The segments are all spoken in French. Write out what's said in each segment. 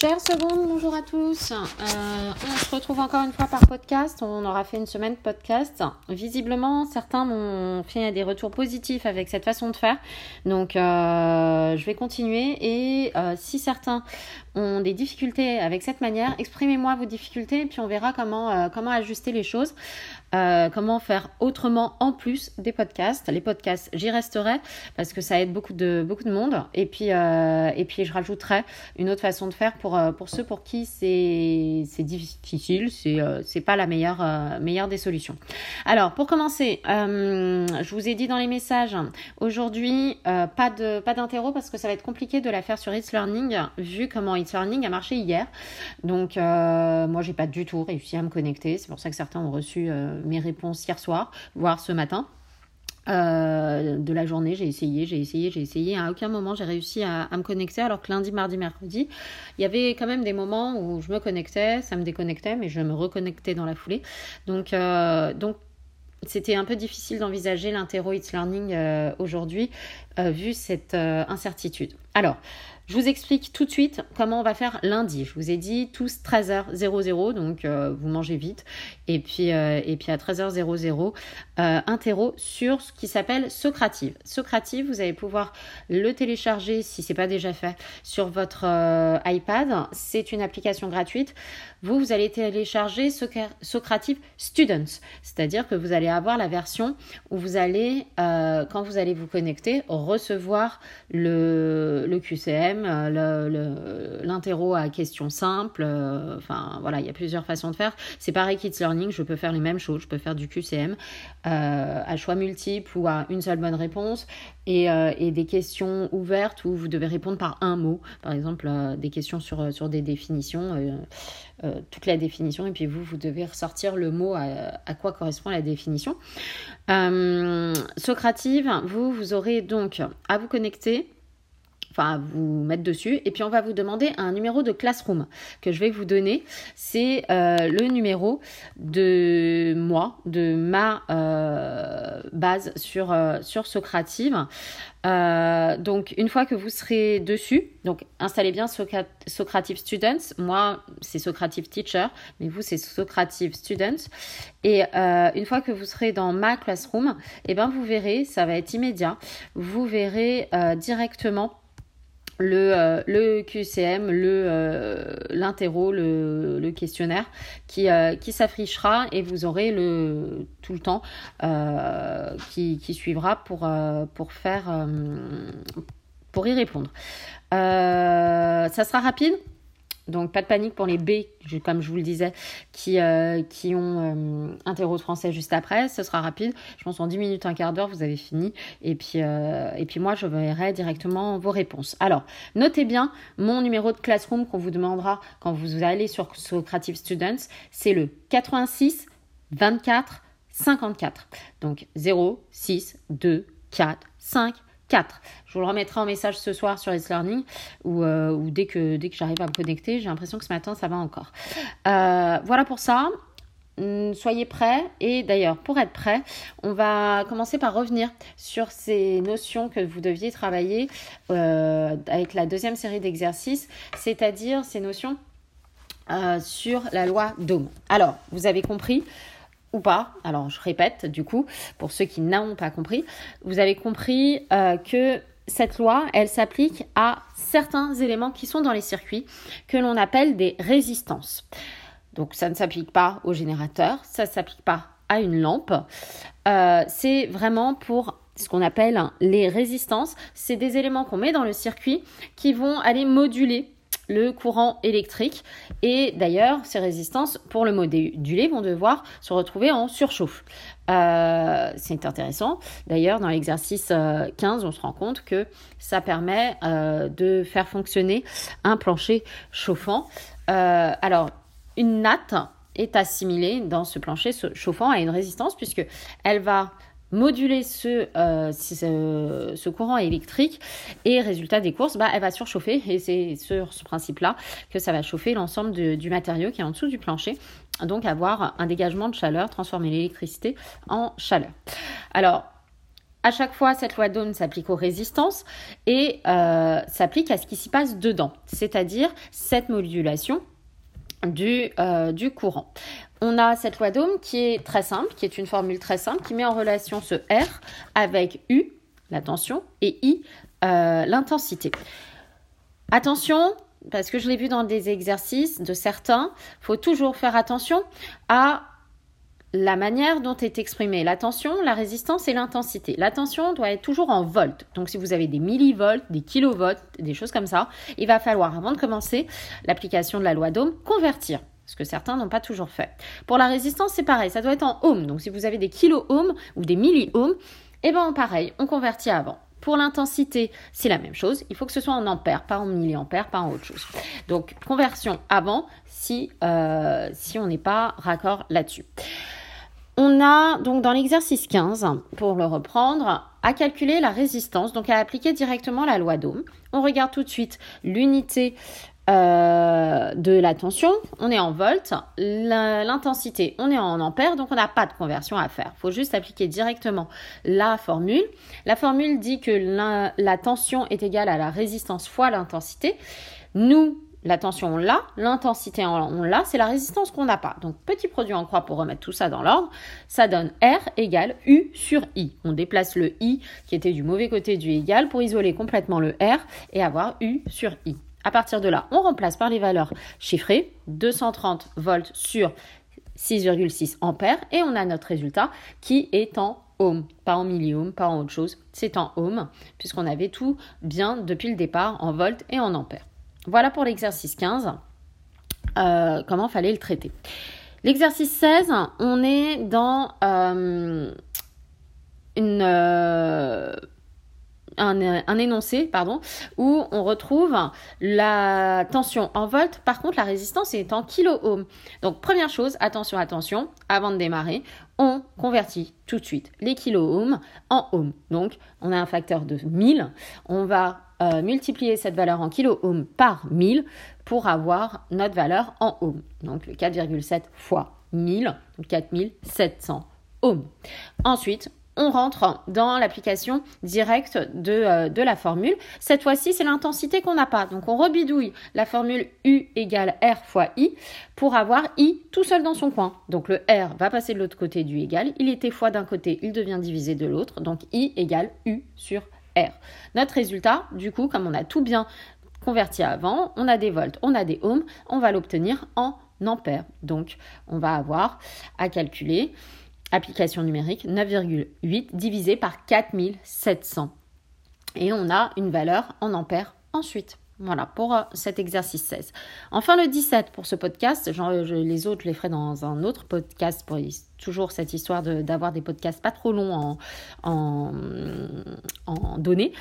Chers secondes, bonjour à tous. Euh, on se retrouve encore une fois par podcast. On aura fait une semaine de podcast. Visiblement, certains m'ont fait des retours positifs avec cette façon de faire. Donc, euh, je vais continuer. Et euh, si certains ont des difficultés avec cette manière, exprimez-moi vos difficultés et puis on verra comment, comment ajuster les choses. Comment faire autrement en plus des podcasts. Les podcasts, j'y resterai parce que ça aide beaucoup de, beaucoup de monde. Et puis, et puis, je rajouterai une autre façon de faire pour, euh, pour ceux pour qui c'est difficile, c'est euh, c'est pas la meilleure, euh, meilleure des solutions. Alors, pour commencer, je vous ai dit dans les messages, aujourd'hui, pas pas d'interro parce que ça va être compliqué de la faire sur It's Learning, vu comment It's Learning a marché hier. Donc, moi, j'ai pas du tout réussi à me connecter. C'est pour ça que certains ont reçu mes réponses hier soir, voire ce matin. Euh, de la journée. J'ai essayé, j'ai essayé, j'ai essayé. À aucun moment j'ai réussi à, me connecter. Alors que lundi, mardi, mercredi, il y avait quand même des moments où je me connectais, ça me déconnectait, mais je me reconnectais dans la foulée. Donc, euh, donc c'était un peu difficile d'envisager l'interro It's Learning euh, aujourd'hui, vu cette incertitude. Alors, je vous explique tout de suite comment on va faire lundi. Je vous ai dit tous 13h00, donc euh, vous mangez vite. Et puis, euh, et puis à 13h00, euh, interro sur ce qui s'appelle Socrative. Socrative, vous allez pouvoir le télécharger si ce n'est pas déjà fait sur votre iPad. C'est une application gratuite. Vous, vous allez télécharger Socrative Students, c'est-à-dire que vous allez avoir la version où vous allez, quand vous allez vous connecter, recevoir le QCM euh, l'interro à questions simples. Euh, enfin, voilà, il y a plusieurs façons de faire. C'est pareil Kids Learning, je peux faire les mêmes choses. Je peux faire du QCM euh, à choix multiples ou à une seule bonne réponse et, des questions ouvertes où vous devez répondre par un mot. Par exemple, des questions sur, sur des définitions, toute la définition, et puis vous, vous devez ressortir le mot à, à quoi correspond la définition. Socrative, vous, vous aurez donc à vous connecter enfin vous mettre dessus. Et puis on va vous demander un numéro de Classroom que je vais vous donner. C'est euh, le numéro de moi, de ma euh, base sur, euh, sur Socrative. donc une fois que vous serez dessus, donc installez bien Socrative Students. Moi c'est Socrative Teacher, mais vous c'est Socrative Students. Et une fois que vous serez dans ma classroom, et eh ben vous verrez, ça va être immédiat. Vous verrez directement le, euh, le QCM, le euh, l'interro, le, le, questionnaire qui, euh, qui s'affichera et vous aurez le tout le temps qui, qui, suivra pour, pour faire pour y répondre. ça sera rapide, donc pas de panique pour les B, comme je vous le disais, qui, euh, ont euh, interro français juste après. Ce sera rapide. Je pense en 10 minutes, un quart d'heure, vous avez fini. Et puis, euh, et puis moi, je verrai directement vos réponses. Alors, notez bien mon numéro de classroom qu'on vous demandera quand vous allez sur Socrative Students. C'est le 86 24 54. Donc 0, 6, 2, 4, 5, 4. Je vous le remettrai en message ce soir sur It's Learning ou, euh, ou dès que, dès que j'arrive à me connecter. J'ai l'impression que ce matin, ça va encore. Euh, voilà pour ça. Hum, soyez prêts et d'ailleurs pour être prêt, on va commencer par revenir sur ces notions que vous deviez travailler euh, avec la deuxième série d'exercices, c'est-à-dire ces notions sur la loi d'Ohm. Alors, vous avez compris, ou pas. Alors je répète du coup, pour ceux qui n'ont pas compris, vous avez compris euh, que cette loi, elle s'applique à certains éléments qui sont dans les circuits que l'on appelle des résistances. Donc ça ne s'applique pas au générateur, ça ne s'applique pas à une lampe. Euh, c'est vraiment pour ce qu'on appelle les résistances. C'est des éléments qu'on met dans le circuit qui vont aller moduler le courant électrique. Et d'ailleurs, ces résistances, pour le moduler, vont devoir se retrouver en surchauffe. Euh, c'est intéressant. D'ailleurs, dans l'exercice 15, euh, on se rend compte que ça permet euh, de faire fonctionner un plancher chauffant. alors, une natte est assimilée dans ce plancher chauffant à une résistance puisque elle va moduler euh, ce, courant électrique. Et résultat des courses, bah, elle va surchauffer. Et c'est sur ce principe-là que ça va chauffer l'ensemble du matériau qui est en dessous du plancher, donc avoir un dégagement de chaleur, transformer l'électricité en chaleur. Alors, À chaque fois, cette loi d'Ohm s'applique aux résistances et euh, s'applique à ce qui s'y passe dedans, c'est-à-dire cette modulation du, euh, du courant. On a cette loi d'Ohm qui est très simple, qui est une formule très simple, qui met en relation ce R avec U, la tension, et I, euh, l'intensité. Attention, parce que je l'ai vu dans des exercices de certains, il faut toujours faire attention à la manière dont est exprimée la tension, la résistance et l'intensité. La tension doit être toujours en volts. Donc si vous avez des millivolts, des kilovolts, des choses comme ça, il va falloir, avant de commencer l'application de la loi d'Ohm, convertir. Ce que certains n'ont pas toujours fait. Pour la résistance, c'est pareil, ça doit être en ohms. Donc si vous avez des kilo-ohms ou des milli-ohms, eh bien pareil, on convertit avant. Pour l'intensité, c'est la même chose. Il faut que ce soit en ampères, pas en milliampères, pas en autre chose. Donc, conversion avant si, euh, si on n'est pas raccord là-dessus. On a donc dans l'exercice 15, pour le reprendre, à calculer la résistance, donc à appliquer directement la loi d'Ohm. On regarde tout de suite l'unité euh, de la tension, on est en volts, l'intensité, on est en ampères, donc on n'a pas de conversion à faire. Il faut juste appliquer directement la formule. La formule dit que la, la tension est égale à la résistance fois l'intensité. Nous, la tension, on l'a. L'intensité, on l'a. C'est la résistance qu'on n'a pas. Donc, petit produit en croix pour remettre tout ça dans l'ordre. Ça donne R égale U sur I. On déplace le I qui était du mauvais côté du égal pour isoler complètement le R et avoir U sur I. À partir de là, on remplace par les valeurs chiffrées. 230 volts sur 6,6 ampères. Et on a notre résultat qui est en ohm, pas en milliohm, pas en autre chose. C'est en ohm, puisqu'on avait tout bien depuis le départ en volts et en ampères. Voilà pour l'exercice 15, euh, comment fallait le traiter? L'exercice 16, on est dans euh, une, euh, un, énoncé pardon, où on retrouve la tension en volts. Par contre, la résistance est en kilo-ohm. Donc, première chose, attention, attention, avant de démarrer, on convertit tout de suite les kilo-ohms en ohms. Donc, on a un facteur de 1000. On va euh, multiplier cette valeur en kilo-ohm par 1000 pour avoir notre valeur en ohm. Donc le 4,7 fois 1000, donc 4700 ohms. Ensuite, on rentre dans l'application directe de, euh, de, la formule. Cette fois-ci, c'est l'intensité qu'on n'a pas. Donc on rebidouille la formule U égale R fois I pour avoir I tout seul dans son coin. Donc le R va passer de l'autre côté du égal. Il était fois d'un côté, il devient divisé de l'autre. Donc I égale U sur notre résultat, du coup, comme on a tout bien converti avant, on a des volts, on a des ohms, on va l'obtenir en ampères. Donc, on va avoir à calculer application numérique 9,8 divisé par 4700. Et on a une valeur en ampères ensuite. Voilà pour euh, cet exercice 16. Enfin le 17 pour ce podcast, genre, les autres les ferai dans un autre podcast pour toujours cette histoire d'avoir des podcasts pas trop longs en, données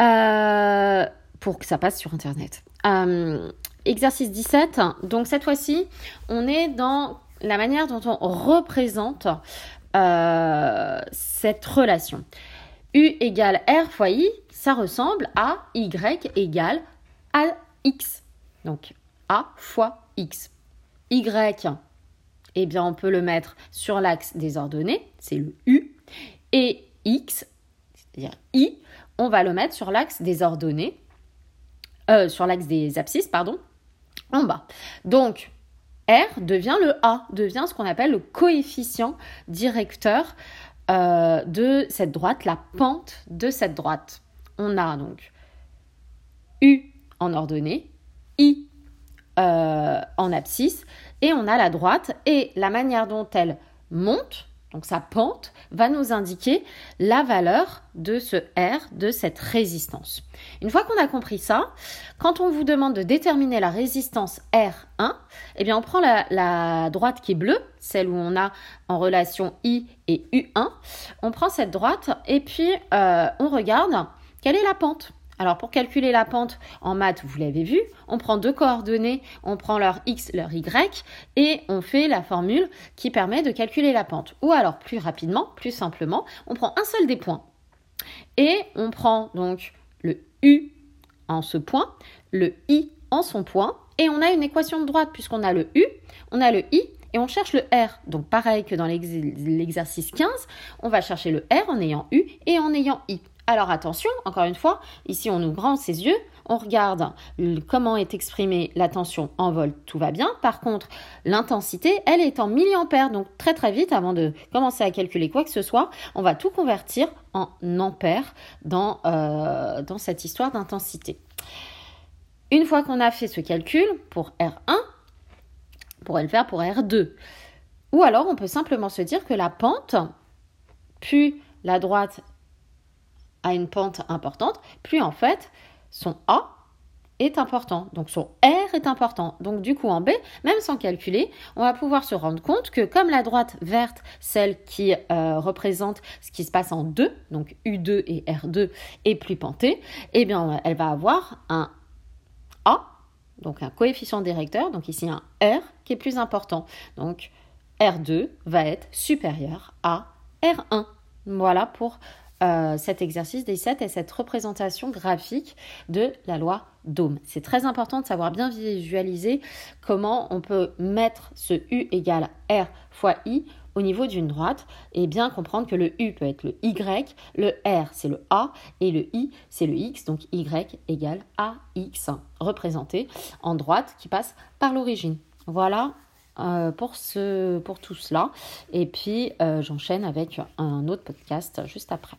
euh, pour que ça passe sur internet. Euh, exercice 17, donc cette fois-ci on est dans la manière dont on représente cette relation. U égale R fois I, ça ressemble à Y égale x. Donc A fois X. Y, eh bien, on peut le mettre sur l'axe des ordonnées, c'est le U. Et X, c'est-à-dire I, on va le mettre sur l'axe des ordonnées, euh, sur l'axe des abscisses, pardon, en bas. Donc, R devient le A, devient ce qu'on appelle le coefficient directeur euh, de cette droite, la pente de cette droite. On a donc U en ordonnée, I euh, en abscisse, et on a la droite, et la manière dont elle monte, donc sa pente, va nous indiquer la valeur de ce R, de cette résistance. Une fois qu'on a compris ça, quand on vous demande de déterminer la résistance R1, eh bien on prend la, droite qui est bleue, celle où on a en relation I et U1, on prend cette droite et puis euh, on regarde quelle est la pente. Alors pour calculer la pente en maths, vous l'avez vu, on prend deux coordonnées, on prend leur x, leur y et on fait la formule qui permet de calculer la pente. Ou alors plus rapidement, plus simplement, on prend un seul des points et on prend donc le u en ce point, le i en son point et on a une équation de droite puisqu'on a le u, on a le i et on cherche le R. Donc pareil que dans l'exercice 15, on va chercher le R en ayant U et en ayant I. Alors attention, encore une fois, ici on ouvre grand ses yeux, on regarde comment est exprimée la tension en volt, tout va bien. Par contre, l'intensité, elle est en milliampères. Donc très très vite, avant de commencer à calculer quoi que ce soit, on va tout convertir en ampères dans, euh, cette histoire d'intensité. Une fois qu'on a fait ce calcul pour R1, on pourrait le faire pour R2. Ou alors on peut simplement se dire que la pente, puis la droite une pente importante, puis en fait son A est important, donc son R est important. Donc du coup en B, même sans calculer, on va pouvoir se rendre compte que comme la droite verte, celle qui euh, représente ce qui se passe en 2, donc U2 et R2 est plus pentée, eh bien elle va avoir un A, donc un coefficient directeur, donc ici un R qui est plus important. Donc R2 va être supérieur à R1. Voilà pour euh, cet exercice des 7 et cette représentation graphique de la loi d'Ohm. C'est très important de savoir bien visualiser comment on peut mettre ce U égale R fois I au niveau d'une droite et bien comprendre que le U peut être le Y, le R c'est le A et le I c'est le X, donc Y égale AX, représenté en droite qui passe par l'origine. Voilà euh, pour tout cela. Et puis, euh, j'enchaîne avec un autre podcast juste après.